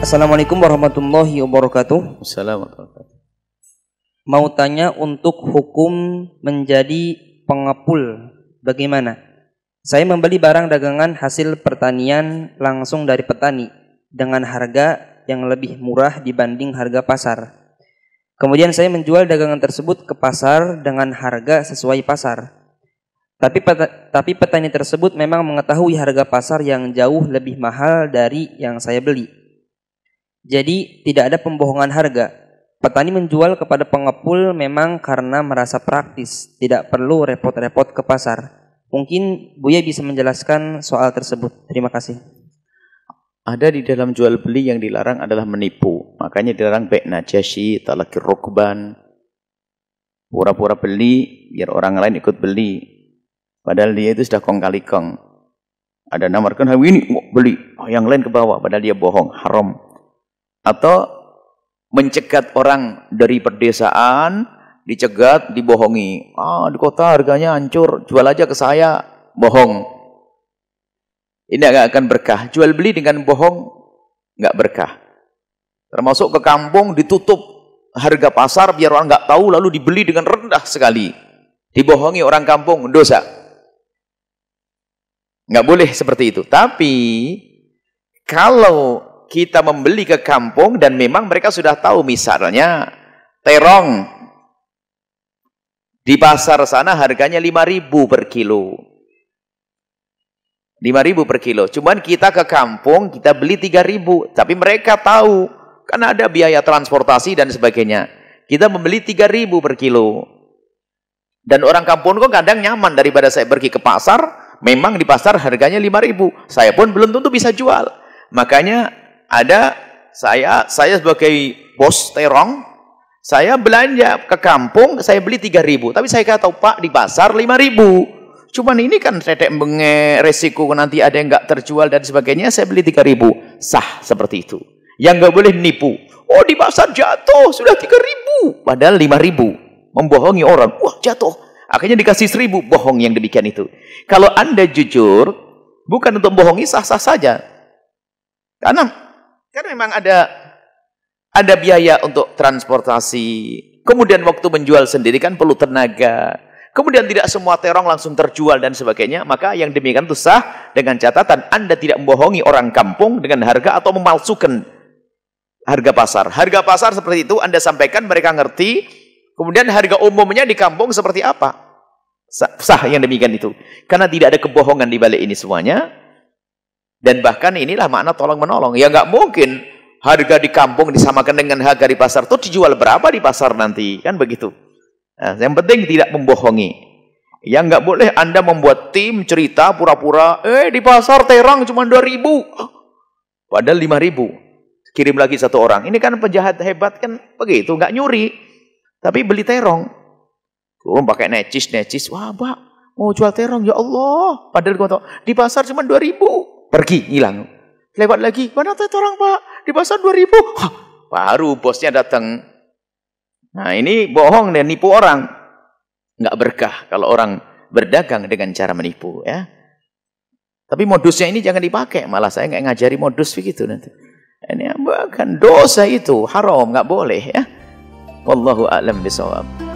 Assalamualaikum warahmatullahi wabarakatuh. Assalamualaikum. Mau tanya untuk hukum menjadi pengepul bagaimana? Saya membeli barang dagangan hasil pertanian langsung dari petani dengan harga yang lebih murah dibanding harga pasar. Kemudian saya menjual dagangan tersebut ke pasar dengan harga sesuai pasar. Tapi peta, tapi petani tersebut memang mengetahui harga pasar yang jauh lebih mahal dari yang saya beli. Jadi tidak ada pembohongan harga. Petani menjual kepada pengepul memang karena merasa praktis, tidak perlu repot-repot ke pasar. Mungkin Buya bisa menjelaskan soal tersebut. Terima kasih. Ada di dalam jual beli yang dilarang adalah menipu. Makanya dilarang baik najasyi, talakir rukban. Pura-pura beli, biar orang lain ikut beli. Padahal dia itu sudah kong kali kong. Ada namarkan hari ini mau beli, oh, yang lain ke bawah. Padahal dia bohong, haram. Atau mencegat orang dari perdesaan, dicegat, dibohongi. Ah, di kota harganya hancur, jual aja ke saya, bohong. Ini nggak akan berkah. Jual beli dengan bohong nggak berkah. Termasuk ke kampung ditutup harga pasar biar orang nggak tahu lalu dibeli dengan rendah sekali. Dibohongi orang kampung dosa. Nggak boleh seperti itu. Tapi kalau kita membeli ke kampung dan memang mereka sudah tahu misalnya terong di pasar sana harganya 5000 per kilo. 5000 per kilo. Cuman kita ke kampung kita beli 3000, tapi mereka tahu kan ada biaya transportasi dan sebagainya. Kita membeli 3000 per kilo. Dan orang kampung kok kadang nyaman daripada saya pergi ke pasar memang di pasar harganya 5000 saya pun belum tentu bisa jual makanya ada saya saya sebagai bos terong saya belanja ke kampung saya beli 3000 tapi saya kata Pak di pasar 5000 cuman ini kan tetek benge resiko nanti ada yang nggak terjual dan sebagainya saya beli 3000 sah seperti itu. Yang nggak boleh nipu. Oh di pasar jatuh sudah 3000 padahal 5000 membohongi orang. Wah jatuh. Akhirnya dikasih seribu, bohong yang demikian itu. Kalau anda jujur, bukan untuk bohongi, sah-sah saja. Karena, karena memang ada ada biaya untuk transportasi. Kemudian waktu menjual sendiri kan perlu tenaga. Kemudian tidak semua terong langsung terjual dan sebagainya. Maka yang demikian itu sah dengan catatan Anda tidak membohongi orang kampung dengan harga atau memalsukan harga pasar. Harga pasar seperti itu Anda sampaikan mereka ngerti Kemudian harga umumnya di kampung seperti apa? Sah yang demikian itu. Karena tidak ada kebohongan di balik ini semuanya. Dan bahkan inilah makna tolong menolong. Ya nggak mungkin harga di kampung disamakan dengan harga di pasar. Itu dijual berapa di pasar nanti? Kan begitu. Nah, yang penting tidak membohongi. Yang nggak boleh Anda membuat tim cerita pura-pura, eh di pasar terang cuma 2000. Padahal 5000. Kirim lagi satu orang. Ini kan penjahat hebat kan begitu, nggak nyuri. Tapi beli terong. Turun pakai necis, necis. Wah, Pak, mau jual terong. Ya Allah. Padahal kau tahu, di pasar cuma 2000. Pergi, hilang. Lewat lagi, mana terong, Pak? Di pasar 2000. Hah, baru bosnya datang. Nah, ini bohong dan nipu orang. Enggak berkah kalau orang berdagang dengan cara menipu, ya. Tapi modusnya ini jangan dipakai. Malah saya nggak ngajari modus begitu nanti. Ini bahkan dosa itu haram, nggak boleh ya. Wallahu a'lam bisawab.